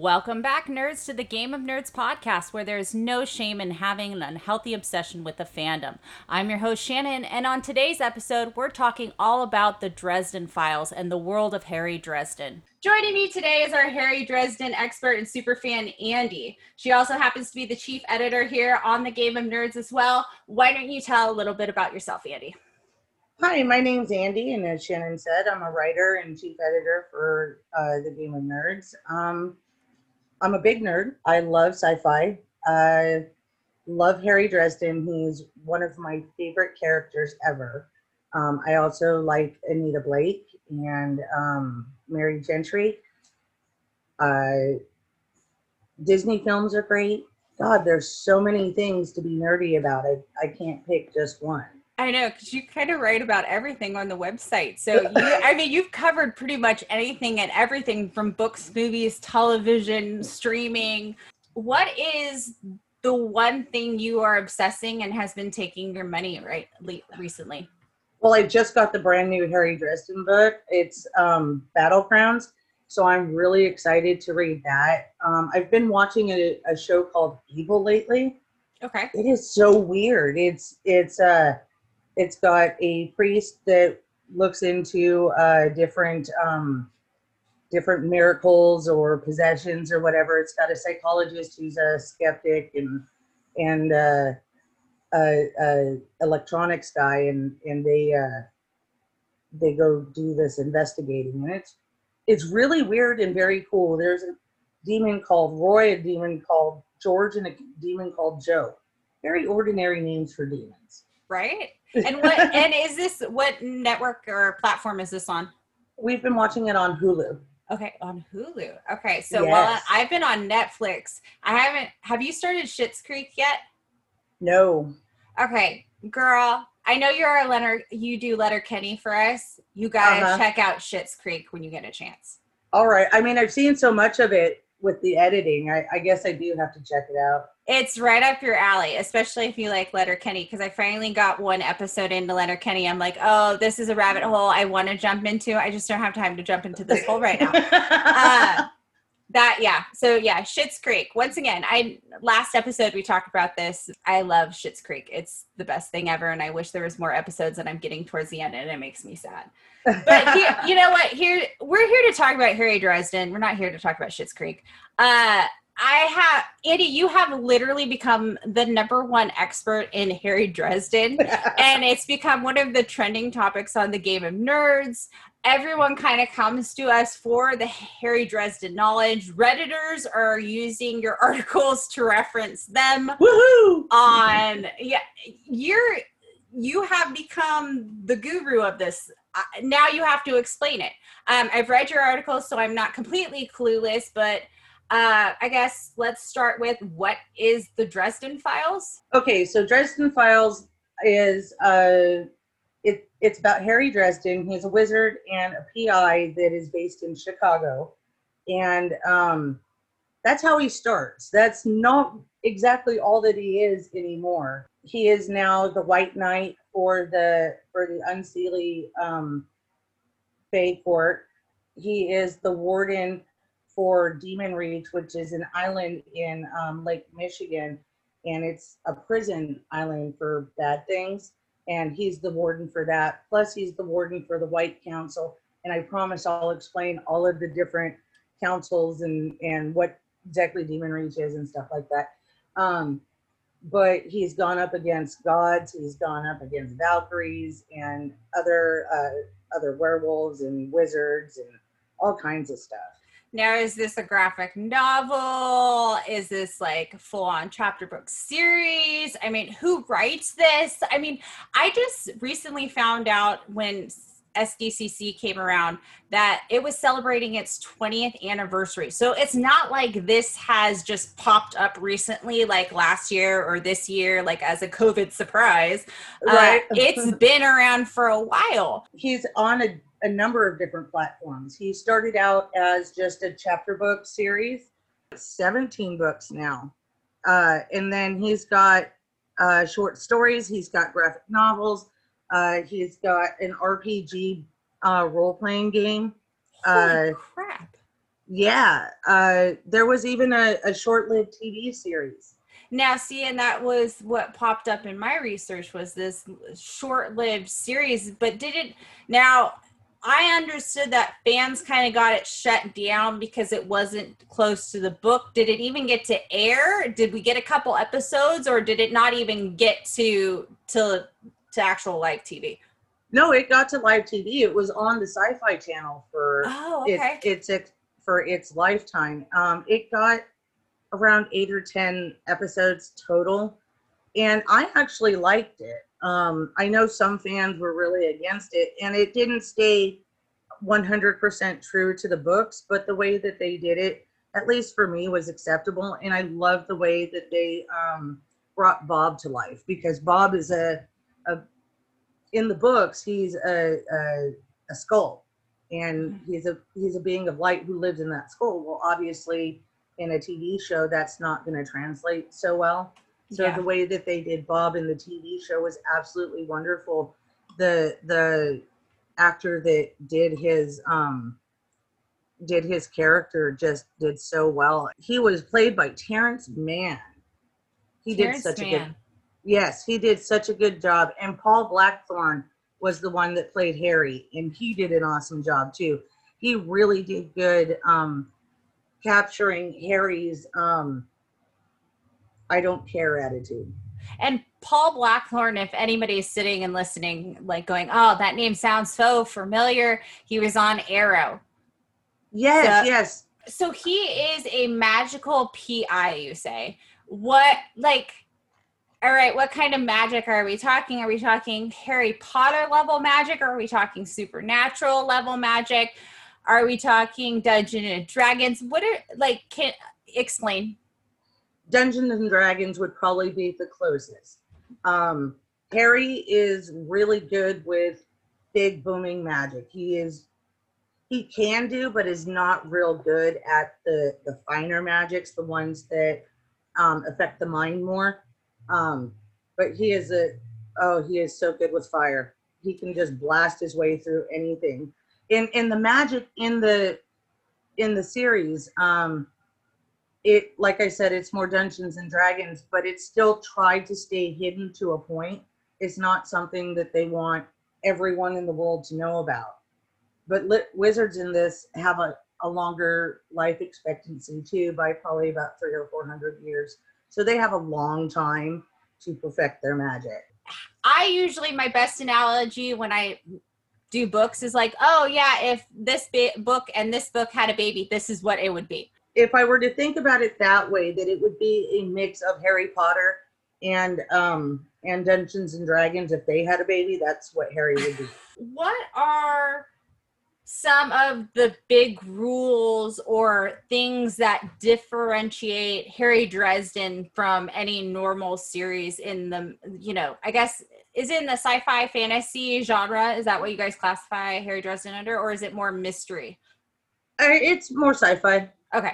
Welcome back, nerds, to the Game of Nerds podcast, where there is no shame in having an unhealthy obsession with the fandom. I'm your host, Shannon, and on today's episode, we're talking all about the Dresden Files and the world of Harry Dresden. Joining me today is our Harry Dresden expert and superfan, Andie. She also happens to be the chief editor here on the Game of Nerds as well. Why don't you tell a little bit about yourself, Andie? Hi, my name's Andie, and as Shannon said, I'm a writer and chief editor for uh, the Game of Nerds. Um, I'm a big nerd. I love sci-fi. I love Harry Dresden. He's one of my favorite characters ever. Um, I also like Anita Blake and um, Merry Gentry. Uh, Disney films are great. God, there's so many things to be nerdy about. I, I can't pick just one. I know because you kind of write about everything on the website. So, you, I mean, you've covered pretty much anything and everything from books, movies, television, streaming. What is the one thing you are obsessing and has been taking your money right recently? Well, I just got the brand new Harry Dresden book. It's um, Battlegrounds, so I'm really excited to read that. Um, I've been watching a, a show called Evil lately. Okay. It is so weird. It's it's uh it's got a priest that looks into uh, different um, different miracles or possessions or whatever. It's got a psychologist who's a skeptic and and uh, a, a electronics guy, and and they uh, they go do this investigating, and it's it's really weird and very cool. There's a demon called Roy, a demon called George, and a demon called Joe. Very ordinary names for demons. Right? And what and is this what network or platform is this on? We've been watching it on Hulu. Okay, on Hulu. Okay, so yes. while I've been on Netflix, I haven't. Have you started Schitt's Creek yet? No. Okay, girl. I know you're a letter. You do Letterkenny for us. You gotta uh-huh. check out Schitt's Creek when you get a chance. All right. I mean, I've seen so much of it with the editing. I, I guess I do have to check it out. It's right up your alley, especially if you like Letterkenny, Because I finally got one episode into Letterkenny. I'm like, oh, this is a rabbit hole I want to jump into. I just don't have time to jump into this hole right now. uh, that yeah. So yeah, Schitt's Creek. Once again, I last episode we talked about this. I love Schitt's Creek. It's the best thing ever, and I wish there was more episodes. And I'm getting towards the end, and it makes me sad. But here, you know what? Here we're here to talk about Harry Dresden. We're not here to talk about Schitt's Creek. Uh, I have Andy, you have literally become the number one expert in Harry Dresden, and it's become one of the trending topics on the Game of Nerds. Everyone kind of comes to us for the Harry Dresden knowledge. Redditors are using your articles to reference them. Woohoo! On yeah, you're you have become the guru of this. Uh, now you have to explain it. Um, I've read your articles, so I'm not completely clueless, but uh, I guess let's start with what is the Dresden Files? Okay, so Dresden Files is uh, it, it's about Harry Dresden. He's a wizard and a PI that is based in Chicago, and um, that's how he starts. That's not exactly all that he is anymore. He is now the White Knight for the for the Unseelie um, Bay Court. He is the warden for Demon Reach, which is an island in um, Lake Michigan, and it's a prison island for bad things. And he's the warden for that. Plus, he's the warden for the White Council. And I promise I'll explain all of the different councils and and what exactly Demon Reach is and stuff like that. Um, but he's gone up against gods. He's gone up against Valkyries and other uh, other werewolves and wizards and all kinds of stuff. Now, is this a graphic novel? Is this like full on chapter book series? I mean, who writes this? I mean, I just recently found out when SDCC came around that it was celebrating its 20th anniversary. So it's not like this has just popped up recently, like last year or this year, like as a COVID surprise. Uh, right. Uh, it's been around for a while. He's on a a number of different platforms. He started out as just a chapter book series, 17 books now. Uh, and then he's got uh, short stories, he's got graphic novels, uh, he's got an RPG uh, role playing game. Holy uh, crap. Yeah, uh, there was even a, a short-lived TV series. Now, see, and that was what popped up in my research was this short-lived series. But did it now? I understood that fans kind of got it shut down because it wasn't close to the book. Did it even get to air? Did we get a couple episodes, or did it not even get to to to actual live TV? No, it got to live TV. It was on the Sci-Fi Channel for Oh, okay. its its for its lifetime. Um, it got around eight or ten episodes total, and I actually liked it. Um, I know some fans were really against it, and it didn't stay 100% true to the books, but the way that they did it, at least for me, was acceptable. And I love the way that they um, brought Bob to life because Bob is a, a in the books, he's a, a, a skull and he's a he's a being of light who lives in that skull. Well, obviously, in a TV show, that's not going to translate so well. So Yeah. the way that they did Bob in the TV show was absolutely wonderful. The the actor that did his um did his character just did so well. He was played by Terrence Mann. He Terrence did such a good Mann. Yes, he did such a good job. And Paul Blackthorne was the one that played Harry, and he did an awesome job too. He really did good um, capturing Harry's um, I don't care attitude. And Paul Blackthorne, if anybody's sitting and listening, like going, "Oh, that name sounds so familiar," he was on Arrow. Yes, So- yes. So he is a magical PI, you say. What, like, all right, what kind of magic are we talking? Are we talking Harry Potter level magic? Or are we talking supernatural level magic? Are we talking Dungeon and Dragons? What are, like, can explain? Dungeons and Dragons would probably be the closest. Um, Harry is really good with big booming magic. He is he can do, but is not real good at the the finer magics, the ones that um, affect the mind more. Um, but he is a oh, he is so good with fire. He can just blast his way through anything. In in the magic in the in the series, um, it like I said, it's more Dungeons and Dragons, but it's still tried to stay hidden to a point. It's not something that they want everyone in the world to know about. But lit, wizards in this have a, a longer life expectancy too, by probably about three or four hundred years. So they have a long time to perfect their magic. I usually my best analogy when I do books is like, oh yeah, if this ba- book and this book had a baby, this is what it would be. If I were to think about it that way, that it would be a mix of Harry Potter and um and Dungeons and Dragons. If they had a baby, that's what Harry would be. What are some of the big rules or things that differentiate Harry Dresden from any normal series in the, you know, I guess is it in the sci-fi fantasy genre? Is that what you guys classify Harry Dresden under, or is it more mystery? Uh, It's more sci-fi. Okay.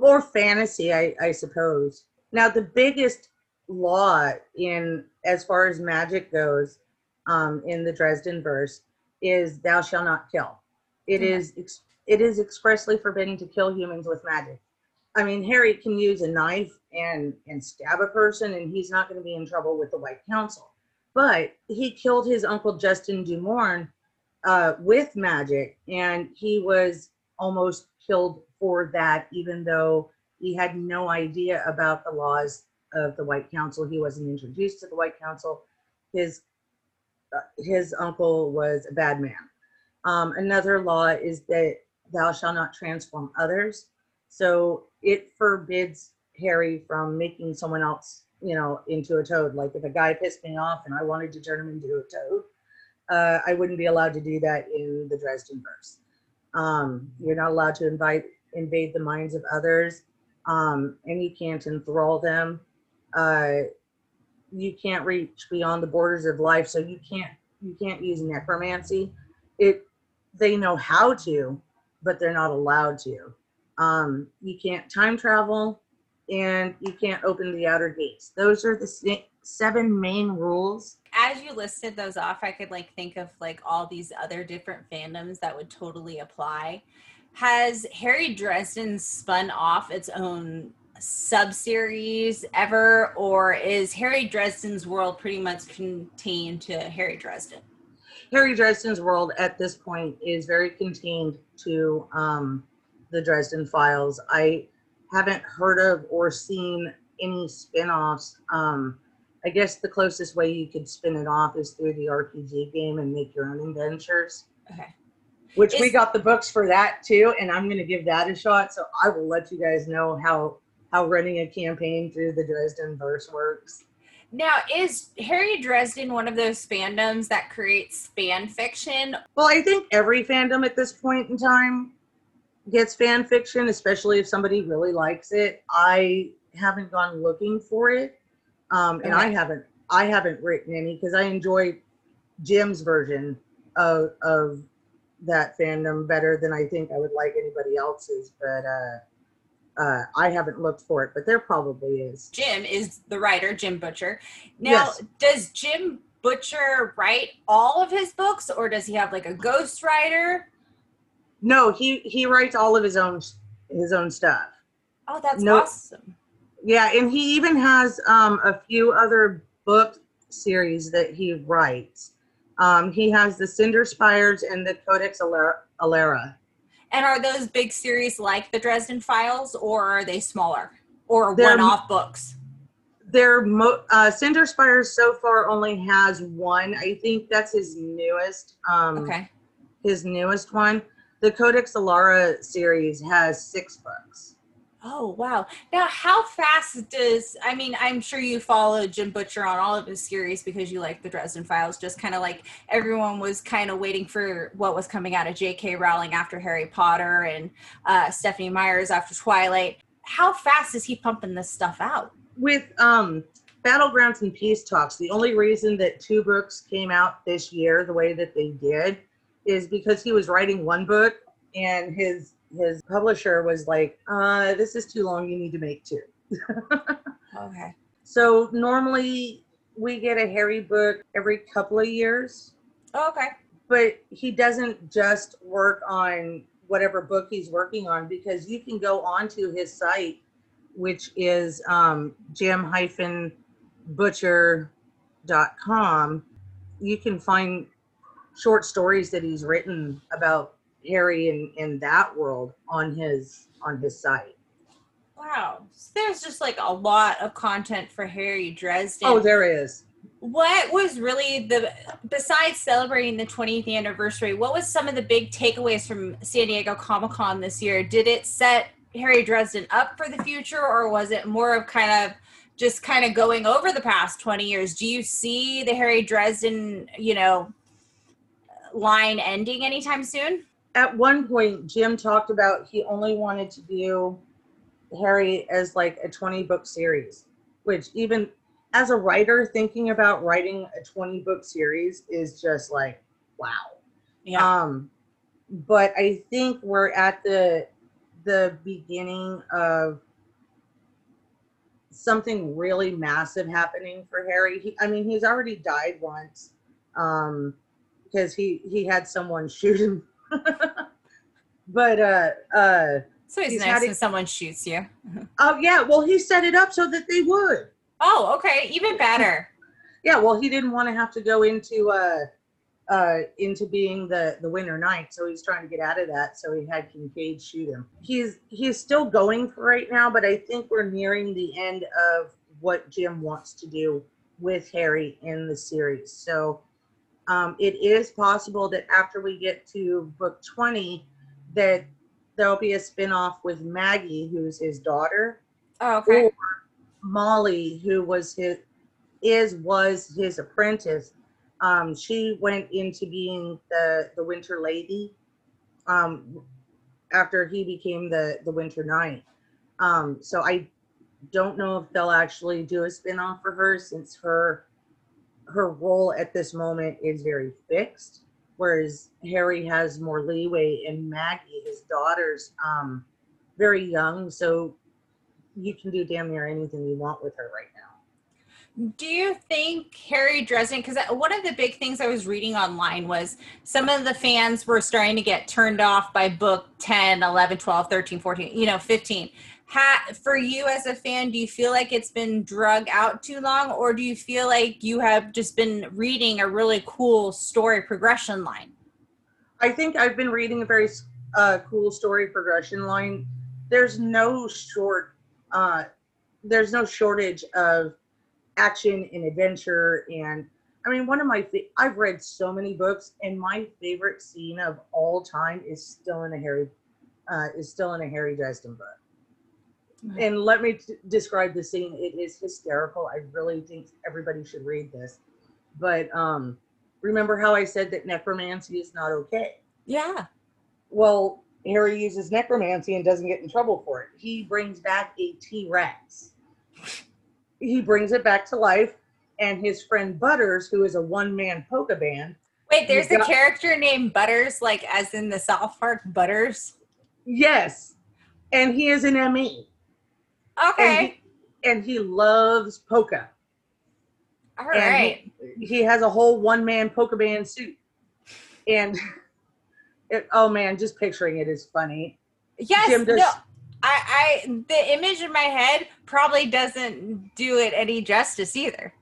Or fantasy, I, I suppose. Now, the biggest law in as far as magic goes um, in the Dresdenverse is "Thou shalt not kill." It Okay. is ex- it is expressly forbidden to kill humans with magic. I mean, Harry can use a knife and and stab a person, and he's not going to be in trouble with the White Council. But he killed his uncle Justin DuMorne uh, with magic, and he was almost killed for that, even though he had no idea about the laws of the White Council. He wasn't introduced to the White Council. His uh, his uncle was a bad man. Um, another law is that thou shalt not transform others. So it forbids Harry from making someone else, you know, into a toad. Like if a guy pissed me off and I wanted to turn him into a toad, uh, I wouldn't be allowed to do that in the Dresdenverse. Um, you're not allowed to invite invade the minds of others, um, and you can't enthrall them. Uh, you can't reach beyond the borders of life, so you can't you can't use necromancy. It they know how to, but they're not allowed to. Um, you can't time travel, and you can't open the outer gates. Those are the seven main rules. As you listed those off, I could like think of like all these other different fandoms that would totally apply. has Harry Dresden spun off its own sub-series ever or is Harry Dresden's world pretty much contained to Harry Dresden? Harry Dresden's world at this point is very contained to um, the Dresden Files. I haven't heard of or seen any spin-offs. Um, I guess the closest way you could spin it off is through the RPG game and make your own adventures. Okay. Which we got the books for that too, and I'm going to give that a shot. So I will let you guys know how how running a campaign through the Dresdenverse works. Now, is Harry Dresden one of those fandoms that creates fan fiction? Well, I think every fandom at this point in time gets fan fiction, especially if somebody really likes it. I haven't gone looking for it, um, and I haven't. I haven't written any because I enjoy Jim's version of of that fandom better than I think I would like anybody else's. But uh, uh, I haven't looked for it, but there probably is. Jim is the writer, Jim Butcher. Now, Yes. does Jim Butcher write all of his books or does he have like a ghostwriter? No, he he writes all of his own his own stuff. Oh, that's No. awesome. Yeah, and he even has um, a few other book series that he writes. Um, he has the Cinder Spires and the Codex Alera. And are those big series like the Dresden Files or are they smaller or They're- one off books? Their mo- uh, Cinder Spires so far only has one. I think that's his newest. Um, Okay. His newest one. The Codex Alera series has six books. Oh, wow. Now, how fast does, I mean, I'm sure you follow Jim Butcher on all of his series because you like the Dresden Files, just kind of like everyone was kind of waiting for what was coming out of J.K. Rowling after Harry Potter and uh, Stephenie Meyers after Twilight. How fast is he pumping this stuff out? with um battlegrounds and peace talks the only reason that two books came out this year the way that they did is because he was writing one book and his his publisher was like uh this is too long you need to make two Okay. so normally we get a harry book every couple of years Okay. but he doesn't just work on whatever book he's working on because you can go onto his site which is um, jim-butcher.com you can find short stories that he's written about harry and in that world on his on his site Wow. So there's just like a lot of content for Harry Dresden. oh there is. What was really the besides celebrating the 20th anniversary what was some of the big takeaways from san diego comic-con this year? Did it set harry dresden up for the future or was it more of kind of just kind of going over the past 20 years? Do you see the harry dresden you know line ending anytime soon at one point jim talked about he only wanted to do harry as like a 20 book series which even as a writer thinking about writing a 20 book series is just like wow. Yeah. Um but i think we're at the the beginning of something really massive happening for harry. He, i mean he's already died once um because he he had someone shoot him but uh uh so it's nice when it- someone shoots you. Oh yeah. Well he set it up so that they would. Oh okay. Even better. Yeah. Well he didn't want to have to go into uh uh into being the the winter knight. So he's trying to get out of that. So he had kincaid shoot him. He's he's still going for right now but i think we're nearing the end of what jim wants to do with harry in the series. So um it is possible that after we get to book 20 that there'll be a spin-off with maggie who's his daughter oh, okay or Molly, who was his is was his apprentice. Um, she went into being the the Winter Lady um, after he became the the Winter Knight. Um, so I don't know if they'll actually do a spin-off for her since her her role at this moment is very fixed whereas harry has more leeway and maggie his daughter's um, very young so you can do damn near anything you want with her right now. Do you think Harry Dresden? Because one of the big things I was reading online was some of the fans were starting to get turned off by book 10, 11, 12, 13, 14, you know, 15. Ha, for you as a fan, do you feel like it's been drug out too long, or do you feel like you have just been reading a really cool story progression line? I think I've been reading a very uh, cool story progression line. There's no short, uh, there's no shortage of action and adventure and I mean, one of my fa- I've read so many books, and my favorite scene of all time is still in a Harry uh, is still in a Harry Dresden book. And let me t- describe the scene. It is hysterical. I really think everybody should read this. But um, remember how I said that necromancy is not okay? Yeah. Well, Harry uses necromancy and doesn't get in trouble for it. He brings back a T Rex he brings it back to life and his friend butters who is a one-man polka band wait there's a got, character named butters like as in the south park butters yes and he is an me okay. and he, and he loves polka all right he, he, has a whole one-man polka band suit. And it, oh man just picturing it is funny. Yes Jim does, no I, I the image in my head probably doesn't do it any justice either.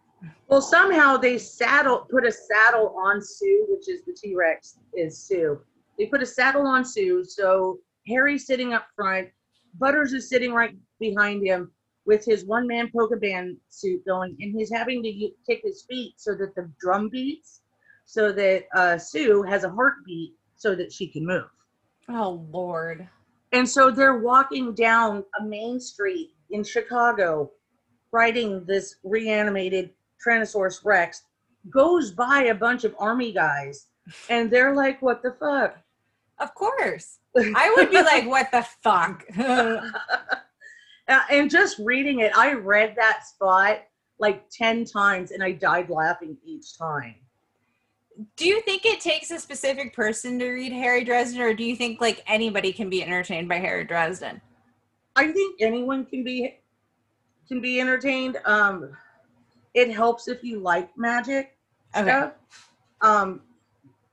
Well, somehow they saddle put a saddle on Sue, which is the T Rex is Sue. They put a saddle on Sue, so Harry's sitting up front, Butters is sitting right behind him with his one man polka band suit going, and he's having to kick his feet so that the drum beats, so that uh, Sue has a heartbeat so that she can move. Oh Lord. And so they're walking down a main street in Chicago, riding this reanimated Tyrannosaurus Rex, goes by a bunch of army guys, and they're like, What the fuck? Of course. I would be like, What the fuck? and just reading it, I read that spot like 10 times and I died laughing each time do you think it takes a specific person to read Harry Dresden, or do you think like anybody can be entertained by Harry Dresden? I think anyone can be can be entertained. Um, it helps if you like magic okay. stuff. Um,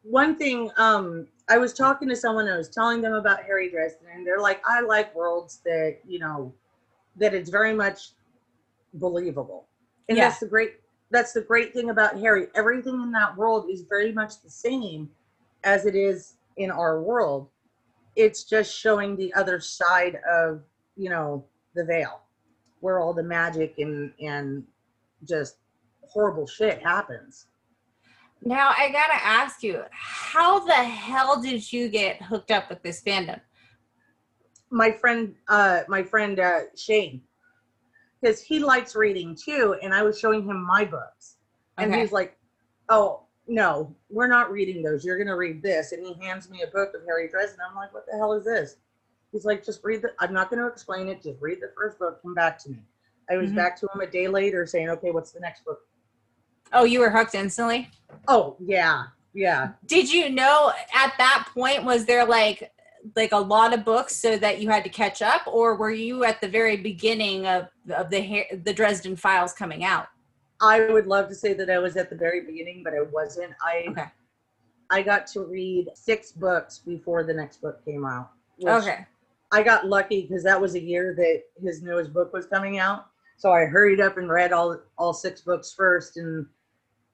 one thing, um, I was talking to someone, I was telling them about Harry Dresden, and they're like, I like worlds that you know that it's very much believable, and yeah. that's the great that's the great thing about Harry. Everything in that world is very much the same as it is in our world. It's just showing the other side of, you know, the veil where all the magic and and just horrible shit happens. Now I gotta ask you, how the hell did you get hooked up with this fandom? My friend, uh, my friend uh, Shane because he likes reading too. And I was showing him my books. And okay. he's like, oh, no, we're not reading those. You're going to read this. And he hands me a book of Harry Dresden. I'm like, what the hell is this? He's like, just read the, I'm not going to explain it. Just read the first book. Come back to me. I was mm-hmm. back to him a day later saying, okay, what's the next book? Oh, you were hooked instantly? Oh, yeah. Yeah. Did you know at that point, was there like like a lot of books so that you had to catch up or were you at the very beginning of of the the Dresden files coming out? I would love to say that I was at the very beginning but I wasn't. I okay. I got to read six books before the next book came out okay. I got lucky because that was a year that his newest book was coming out. So I hurried up and read all all six books first and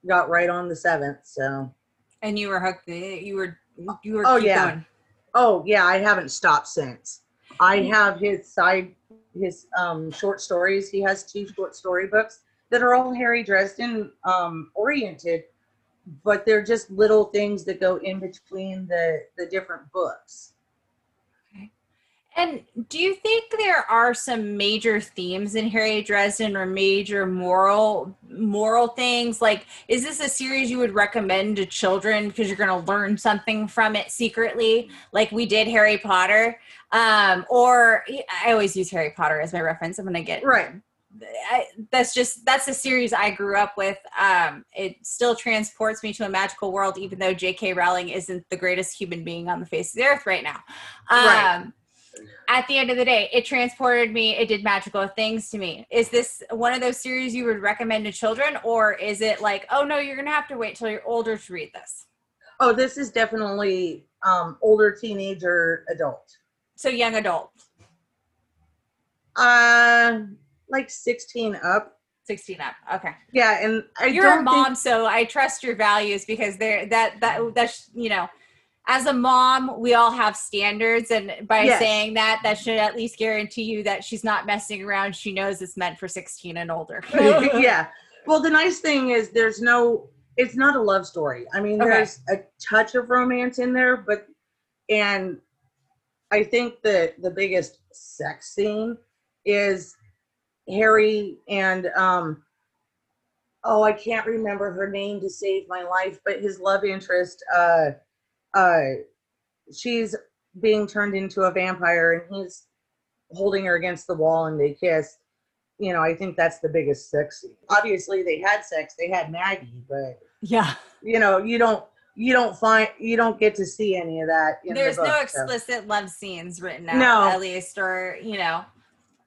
got right on the seventh so. And you were hooked eh? you were you were oh yeah. going. Oh yeah, I haven't stopped since. I mm. have his side his um, short stories. He has two short story books that are all Harry Dresden um, oriented, but they're just little things that go in between the the different books. And do you think there are some major themes in Harry Dresden or major moral moral things? Like, is this a series you would recommend to children because you're going to learn something from it secretly, like we did Harry Potter? Um, or I always use Harry Potter as my reference. I'm going to get right. I, that's just that's a series I grew up with. Um, it still transports me to a magical world, even though J.K. Rowling isn't the greatest human being on the face of the earth right now. Um, right at the end of the day, it transported me. It did magical things to me. Is this one of those series you would recommend to children, or is it like, oh no, you're gonna have to wait till you're older to read this? Oh, this is definitely um, older teenager adult. So young adult. Uh, like 16 up. 16 up. Okay. Yeah, and I You're a mom, think- so I trust your values because they're that that that's you know, as a mom, we all have standards, and by Yes. saying that, that should at least guarantee you that she's not messing around. She knows it's meant for 16 and older. yeah. Well, the nice thing is there's no. It's not a love story. I mean, Okay. there's a touch of romance in there, but and I think the the biggest sex scene is Harry and um. Oh, I can't remember her name to save my life, but his love interest. Uh, uh, she's being turned into a vampire, and he's holding her against the wall, and they kiss you know, I think that's the biggest sex scene. Obviously, they had sex. They had Maggie, but Yeah. you know, you don't you don't find you don't get to see any of that. There's the book, no so. explicit love scenes written out, No. at least, or you know.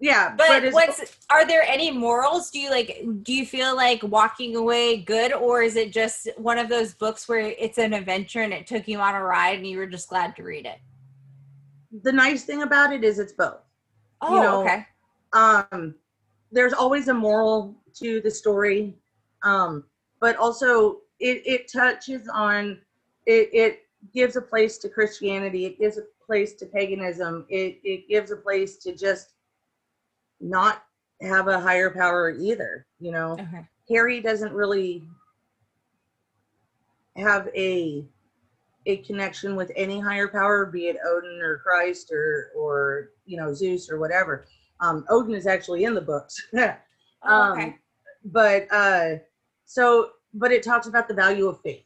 Yeah, But, it's- what's are there any morals? Do you like? Do you feel like walking away good, or is it just one of those books where it's an adventure and it took you on a ride and you were just glad to read it? the nice thing about it is it's both. Oh, know, okay. Um, there's always a moral to the story, um, but also it it touches on it. It gives a place to Christianity. It gives a place to paganism. It it gives a place to just not have a higher power either. You know, Okay. Harry doesn't really have a a connection with any higher power, be it Odin or Christ or or you know Zeus or whatever. Um, Odin is actually in the books. Oh, um, okay. But uh, so, but it talks about the value of faith.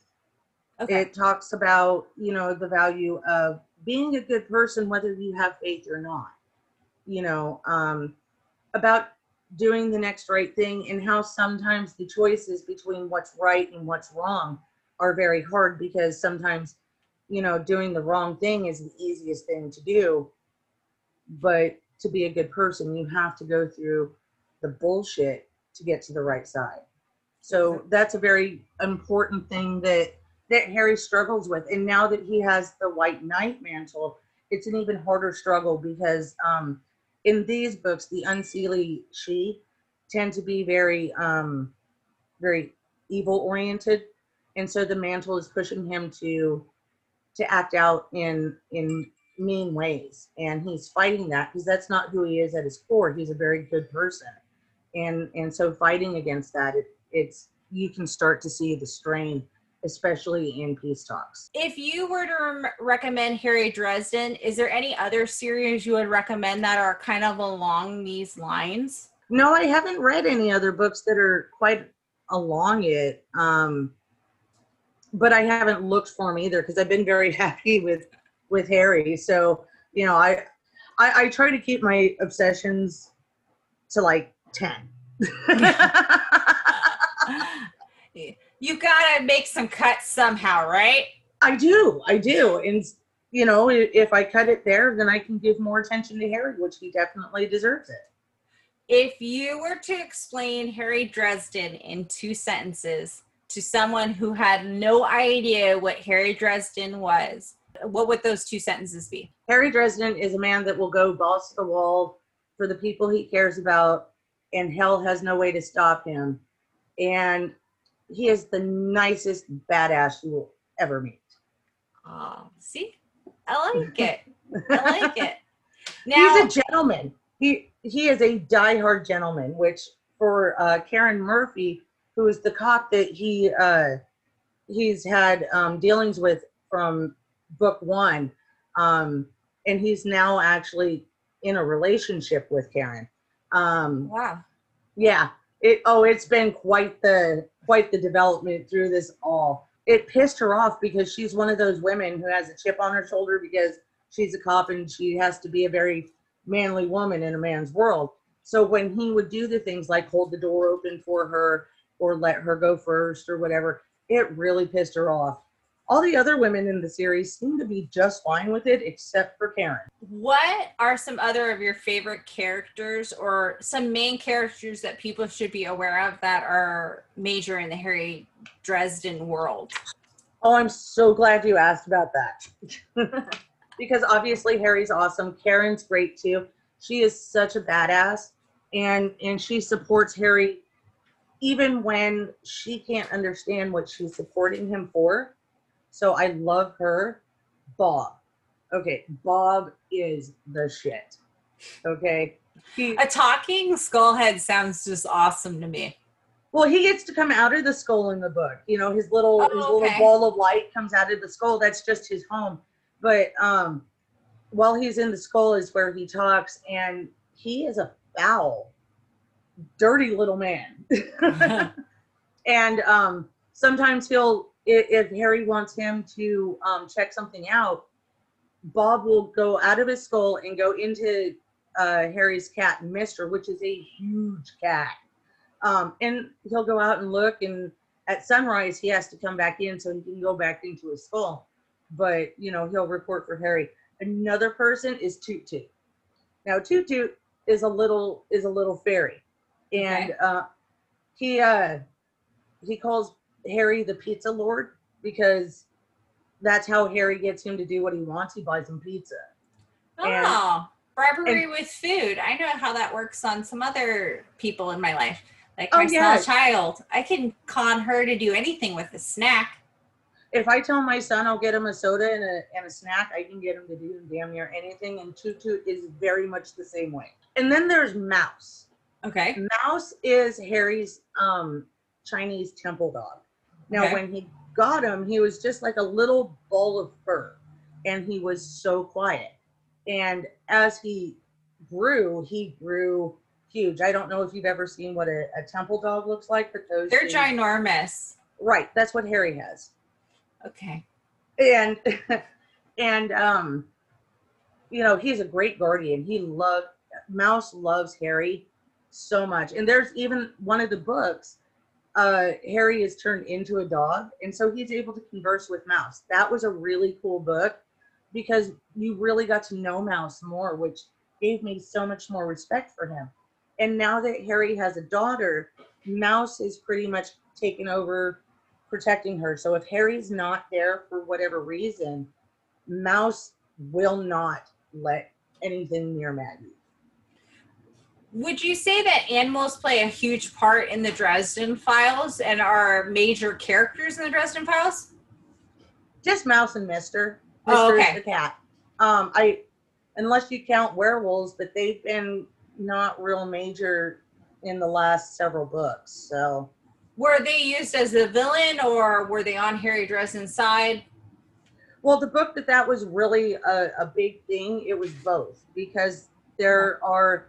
Okay. It talks about you know the value of being a good person, whether you have faith or not. You know, um, about doing the next right thing and how sometimes the choices between what's right and what's wrong are very hard because sometimes you know doing the wrong thing is the easiest thing to do. But to be a good person you have to go through the bullshit to get to the right side. So that's a very important thing that that harry struggles with. And now that he has the white knight mantle it's an even harder struggle because um in these books the unseelie sidhe tend to be very um very evil oriented. And so the mantle is pushing him to to act out in in mean ways. And he's fighting that because that's not who he is at his core. He's a very good person. And and so fighting against that it, it's you can start to see the strain especially in peace talks. If you were to rem- recommend Harry Dresden, is there any other series you would recommend that are kind of along these lines? no i haven't read any other books that are quite along it um but i haven't looked for them either because i've been very happy with with harry. So you know i i, I try to keep my obsessions to like 10 you gotta make some cuts somehow, right? i do i do and you know if i cut it there then i can give more attention to harry which he definitely deserves it If you were to explain Harry Dresden in two sentences to someone who had no idea what Harry Dresden was, what would those two sentences be? Harry Dresden is a man that will go balls to the wall for the people he cares about, and hell has no way to stop him. And he is the nicest badass you will ever meet. Oh, see, I like it. I like it. Now, He's a gentleman. He he is a diehard gentleman, which for uh, Karrin Murphy, who is the cop that he uh, he's had um, dealings with from book one, um, and he's now actually in a relationship with Karrin. Um, wow. yeah, it oh, it's been quite the quite the development through this all. It pissed her off because she's one of those women who has a chip on her shoulder because she's a cop and she has to be a very manly woman in a man's world. So when he would do the things like hold the door open for her or let her go first or whatever, it really pissed her off. All the other women in the series seem to be just fine with it, except for Karrin. What are some other of your favorite characters or some main characters that people should be aware of that are major in the Harry Dresden world? Oh, I'm so glad you asked about that. because obviously Harry's awesome. Karrin's great too. She is such a badass and and she supports Harry even when she can't understand what she's supporting him for. So I love her. Bob. Okay, Bob is the shit. Okay. He, a talking skullhead sounds just awesome to me. Well, he gets to come out of the skull in the book. You know, his little oh, his okay. little ball of light comes out of the skull. That's just his home. But um while he's in the skull is where he talks, and he is a foul, dirty little man. and um sometimes he'll if Harry wants him to um, check something out, Bob will go out of his skull and go into uh, Harry's cat, Mister, which is a huge cat. Um, and he'll go out and look, and at sunrise, he has to come back in so he can go back into his skull. But, you know, he'll report for Harry. Another person is Toot Toot. Now, Toot Toot is a little is a little fairy, and okay. uh, he uh, he calls Harry the pizza lord because that's how Harry gets him to do what he wants. He buys him pizza. Oh, and, bribery and, with food. I know how that works on some other people in my life. Like my oh, yeah. small child, I can con her to do anything with a snack. If I tell my son I'll get him a soda and a, and a snack, I can get him to do damn near anything. And Toot is very much the same way. And then there's Mouse. Okay. Mouse is Harry's um, Chinese temple dog. Now, okay. when he got him, he was just like a little ball of fur, and he was so quiet. And as he grew, he grew huge. I don't know if you've ever seen what a, a temple dog looks like, but those they're ginormous. Right, that's what Harry has. Okay. And and um, you know, he's a great guardian. He loved Mouse loves Harry so much. And there's even one of the books uh, Harry is turned into a dog, and so he's able to converse with Mouse. That was a really cool book because you really got to know Mouse more, which gave me so much more respect for him. And now that Harry has a daughter, Mouse is pretty much taken over protecting her. So if Harry's not there for whatever reason, Mouse will not let anything near Maggie would you say that animals play a huge part in the Dresden Files and are major characters in the Dresden Files? Just Mouse and Mister. Mister oh, okay. the cat. Um, I, unless you count werewolves, but they've been not real major in the last several books. So, were they used as a villain, or were they on Harry Dresden's side? Well, the book that that was really a, a big thing. It was both because there are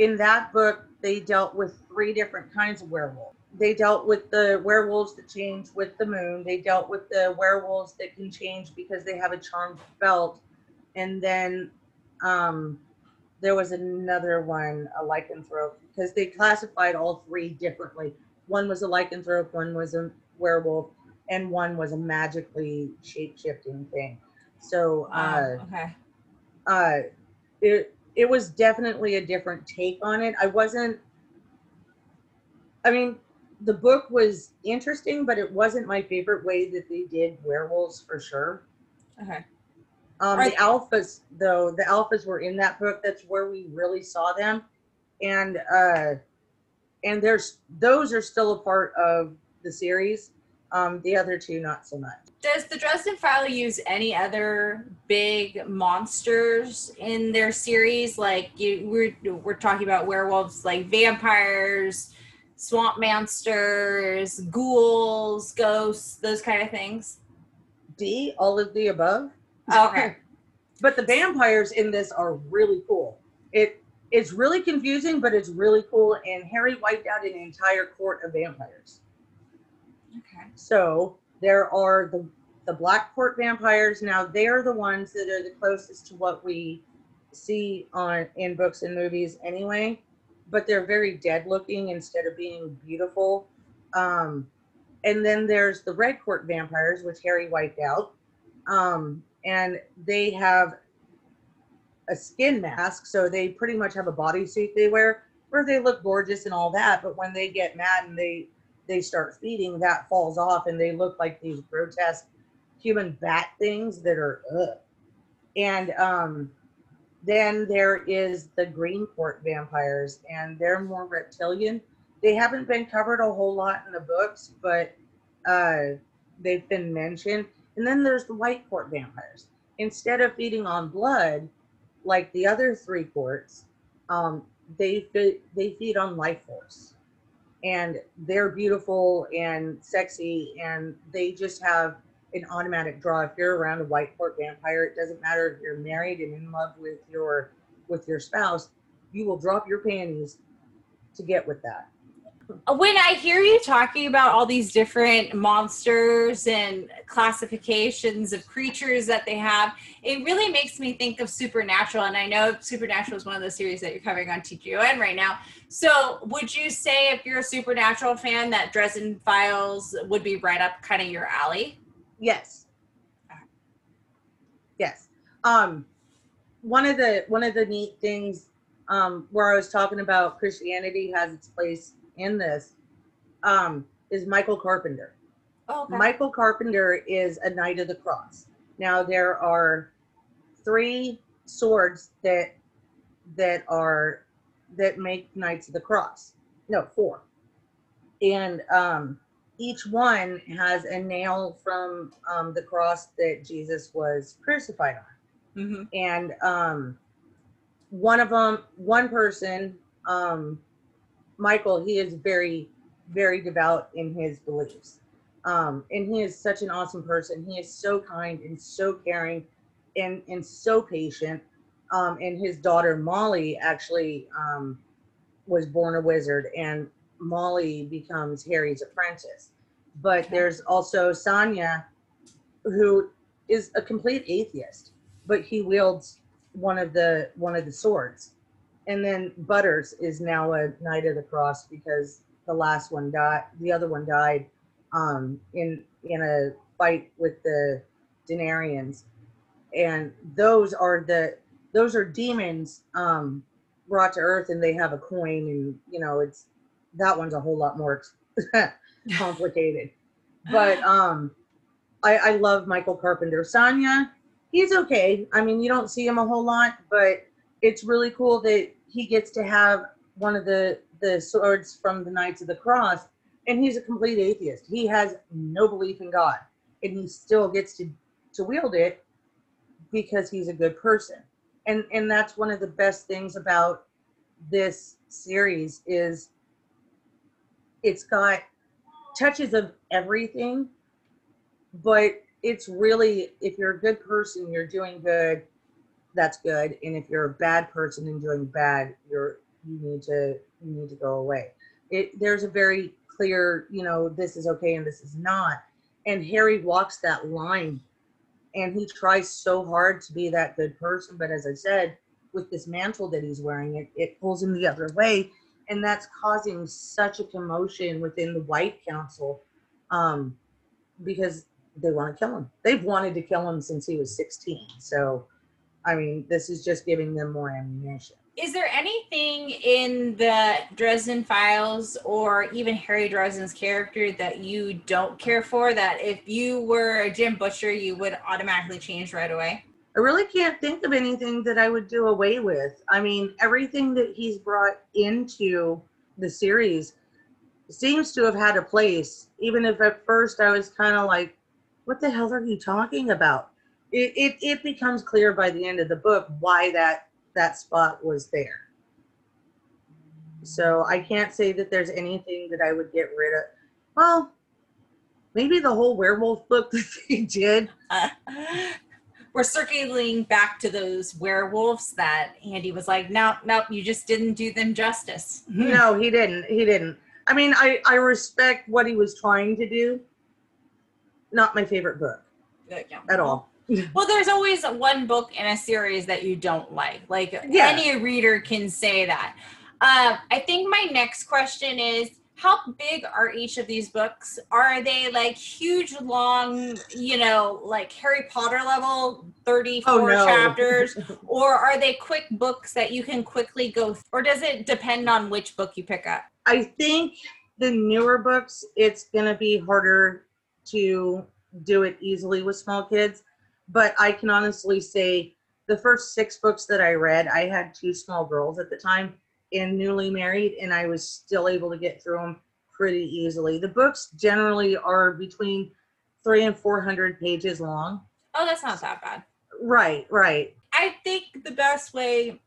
in that book, they dealt with three different kinds of werewolves. They dealt with the werewolves that change with the moon. They dealt with the werewolves that can change because they have a charmed belt. And then um, there was another one, a lycanthrope, because they classified all three differently. One was a lycanthrope, one was a werewolf, and one was a magically shape shifting thing. So, uh, okay. Uh, it it was definitely a different take on it. I wasn't I mean, the book was interesting, but it wasn't my favorite way that they did werewolves for sure. Okay. Um, the alphas, though, the alphas were in that book. That's where we really saw them, and uh, and there's those are still a part of the series. Um, the other two, not so much. Does the Dresden File use any other big monsters in their series? Like you, we're we're talking about werewolves, like vampires, swamp monsters, ghouls, ghosts, those kind of things. D, all of the above. Okay. but the vampires in this are really cool. It it's really confusing, but it's really cool. And Harry wiped out an entire court of vampires. So there are the the Blackcourt vampires. Now they're the ones that are the closest to what we see on in books and movies anyway, but they're very dead looking instead of being beautiful. Um, and then there's the red court vampires, which Harry wiped out. Um, and they have a skin mask, so they pretty much have a bodysuit they wear where they look gorgeous and all that. But when they get mad and they they start feeding, that falls off and they look like these grotesque human bat things that are ugh. And um, then there is the green court vampires, and they're more reptilian. They haven't been covered a whole lot in the books, but uh, they've been mentioned. And then there's the white court vampires. Instead of feeding on blood, like the other three courts, um, they they feed on life force, and they're beautiful and sexy, and they just have an automatic draw. If you're around a white court vampire, it doesn't matter if you're married and in love with your with your spouse, you will drop your panties to get with that. When I hear you talking about all these different monsters and classifications of creatures that they have, it really makes me think of Supernatural. And I know Supernatural is one of the series that you're covering on TGON right now. So, would you say, if you're a Supernatural fan, that Dresden Files would be right up kind of your alley? Yes. Yes. Um, one of the one of the neat things um, where I was talking about Christianity has its place in this um, is Michael Carpenter. Oh, okay. Michael Carpenter is a Knight of the Cross. Now there are three swords that that are that make Knights of the Cross. No, four. And um, each one has a nail from um, the cross that Jesus was crucified on. Mhm. And um, one of them, one person, um, Michael, he is very, very devout in his beliefs. Um, and he is such an awesome person. He is so kind and so caring and, and so patient. Um, and his daughter, Molly, actually um, was born a wizard, and Molly becomes Harry's apprentice. But Okay. there's also Sanya, who is a complete atheist, but he wields one of the one of the swords. And then Butters is now a Knight of the Cross because the last one died. The other one died um, in in a fight with the Denarians, and those are the those are demons um, brought to Earth, and they have a coin, and you know it's that one's a whole lot more complicated. But um, I, I love Michael Carpenter. Sanya, he's okay. I mean, you don't see him a whole lot, but it's really cool that he gets to have one of the the swords from the Knights of the Cross, and he's a complete atheist. He has no belief in God, and he still gets to to wield it because he's a good person. And and that's one of the best things about this series is it's got touches of everything, but it's really if you're a good person, you're doing good, that's good. And if you're a bad person and doing bad, you're you need to you need to go away. It there's a very clear, you know, this is okay and this is not. And Harry walks that line and he tries so hard to be that good person, but as I said, with this mantle that he's wearing, it, it pulls him the other way and that's causing such a commotion within the White Council um, because they want to kill him. They've wanted to kill him since he was 16. So, I mean, this is just giving them more ammunition. Is there anything in the Dresden Files or even Harry Dresden's character that you don't care for that if you were a Jim Butcher, you would automatically change right away? I really can't think of anything that I would do away with. I mean, everything that he's brought into the series seems to have had a place, even if at first I was kind of like, what the hell are you talking about? It, it, it becomes clear by the end of the book why that, that spot was there. So I can't say that there's anything that I would get rid of. Well, maybe the whole werewolf book that they did. We're circling back to those werewolves that Andie was like, nope, nope, you just didn't do them justice. no, he didn't. He didn't. I mean, I I respect what he was trying to do. Not my favorite book Yeah. at all. Well, there's always one book in a series that you don't like. Like Yeah. any reader can say that. Um, I think my next question is how big are each of these books? Are they like huge, long, you know, like Harry Potter level, 34 Oh, no. chapters? or are they quick books that you can quickly go th- or does it depend on which book you pick up? I think the newer books, it's gonna be harder to do it easily with small kids. But I can honestly say the first six books that I read, I had two small girls at the time and newly married, and I was still able to get through them pretty easily. The books generally are between three and four hundred pages long. Oh, that's not that bad. Right, right. I think the best way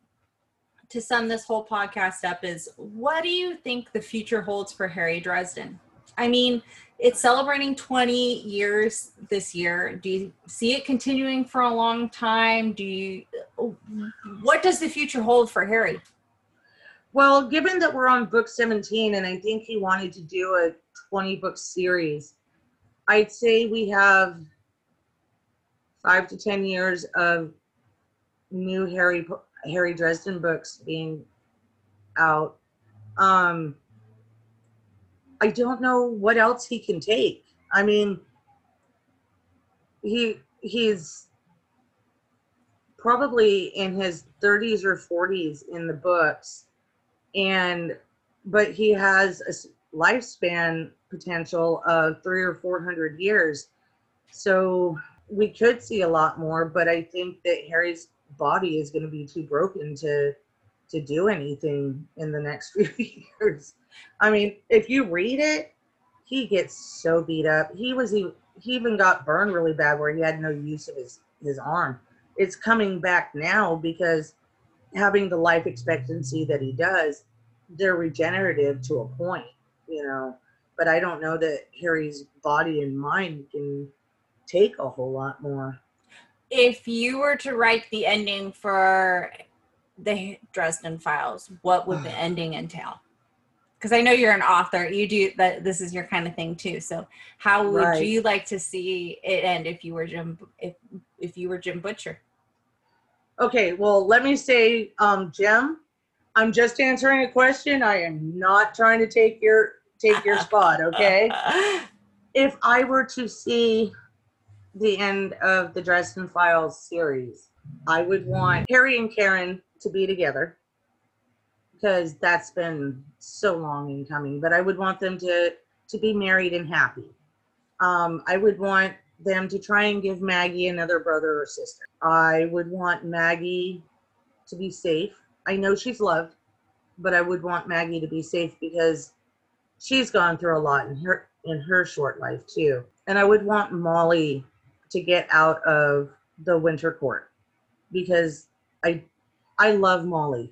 to sum this whole podcast up is what do you think the future holds for Harry Dresden? I mean, it's celebrating 20 years this year. Do you see it continuing for a long time? Do you what does the future hold for Harry? Well, given that we're on book 17 and I think he wanted to do a 20 book series, I'd say we have five to 10 years of new Harry Harry Dresden books being out. Um, I don't know what else he can take. I mean, he he's probably in his 30s or 40s in the books and but he has a lifespan potential of three or four hundred years so we could see a lot more but i think that harry's body is going to be too broken to to do anything in the next few years i mean if you read it he gets so beat up he was he, he even got burned really bad where he had no use of his his arm it's coming back now because having the life expectancy that he does, they're regenerative to a point, you know. But I don't know that Harry's body and mind can take a whole lot more. If you were to write the ending for the Dresden Files, what would the ending entail? Because I know you're an author, you do that. This is your kind of thing too. So, how would Right. you like to see it end if you were Jim? If if you were Jim Butcher? Okay, well, let me say, um, Jim, I'm just answering a question. I am not trying to take your take your spot, okay? if I were to see the end of the Dresden Files series, I would want Harry and Karrin to be together because that's been so long in coming. But I would want them to to be married and happy. Um, I would want them to try and give Maggie another brother or sister. I would want Maggie to be safe. I know she's loved, but I would want Maggie to be safe because she's gone through a lot in her in her short life too. And I would want Molly to get out of the winter court because I I love Molly.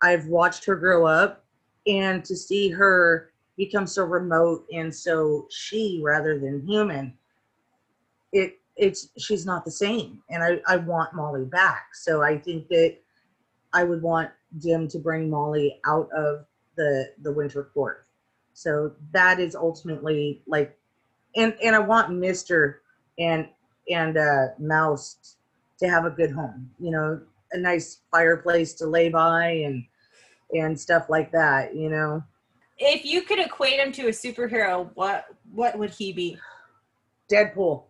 I've watched her grow up and to see her become so remote and so she rather than human it it's she's not the same and I, I want molly back. So i think that i would want jim to bring molly out of the the winter court. So that is ultimately like and and i want mister and and uh mouse to have a good home you know a nice fireplace to lay by and and stuff like that you know if you could equate him to a superhero, what what would he be? deadpool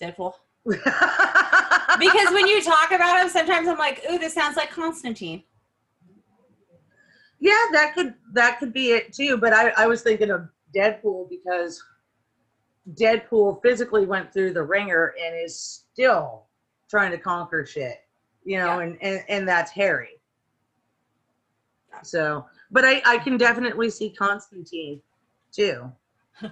Deadpool. Because when you talk about him, sometimes I'm like, ooh, this sounds like Constantine. Yeah, that could that could be it too. But I, I was thinking of Deadpool because Deadpool physically went through the ringer and is still trying to conquer shit. You know, Yeah. and, and and that's Harry. So, but I I can definitely see Constantine too.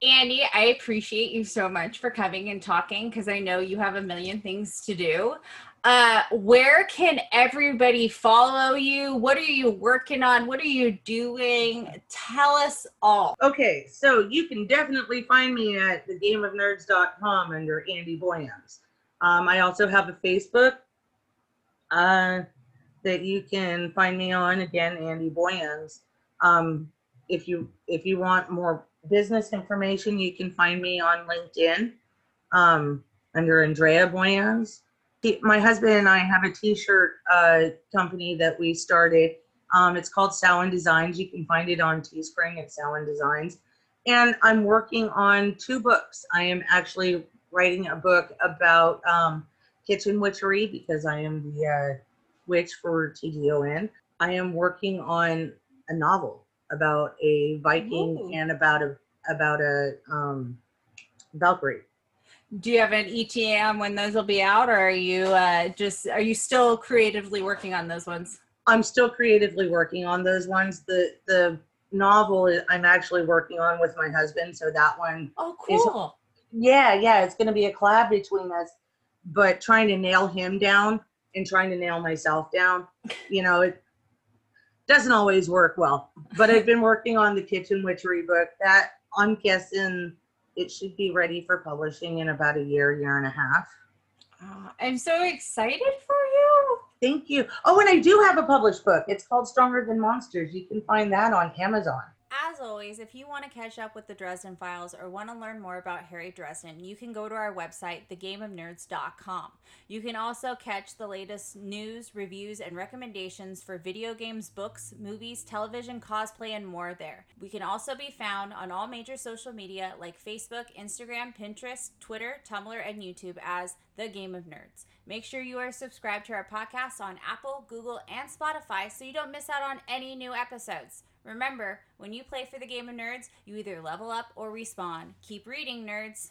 Andie, I appreciate you so much for coming and talking because I know you have a million things to do. Uh, where can everybody follow you? What are you working on? What are you doing? Tell us all. Okay, so you can definitely find me at thegameofnerds.com under Andie Boyungs. Um, I also have a Facebook uh, that you can find me on. Again, Andie Boyungs. Um, if you if you want more business information, you can find me on LinkedIn um, under Andrea Boyungs. He- My husband and I have a T-shirt uh, company that we started, Um, it's called Samhain Designs. You can find it on Teespring at Samhain Designs. And I'm working on two books. I am actually writing a book about um, kitchen witchery because I am the uh, witch for TGON. I am working on a novel about a Viking Ooh. and about a about a um, Valkyrie. Do you have an ETA when those will be out, or are you uh, just are you still creatively working on those ones? I'm still creatively working on those ones. The the novel I'm actually working on with my husband, so that one, Oh, cool. Yeah, yeah, it's going to be a collab between us. But trying to nail him down and trying to nail myself down, you know, it doesn't always work well. But I've been working on the kitchen witchery book. That I'm guessing it should be ready for publishing in about a year, year and a half. Oh, I'm so excited for you. Thank you. Oh, and I do have a published book. It's called Stronger Than Monsters. You can find that on Amazon. As always, if you want to catch up with the Dresden Files or want to learn more about Harry Dresden, you can go to our website, thegameofnerds.com. You can also catch the latest news, reviews, and recommendations for video games, books, movies, television, cosplay, and more there. We can also be found on all major social media like Facebook, Instagram, Pinterest, Twitter, Tumblr, and YouTube as The Game of Nerds. Make sure you are subscribed to our podcast on Apple, Google, and Spotify so you don't miss out on any new episodes. Remember, when you play for the Game of Nerds, you either level up or respawn. Keep reading, nerds.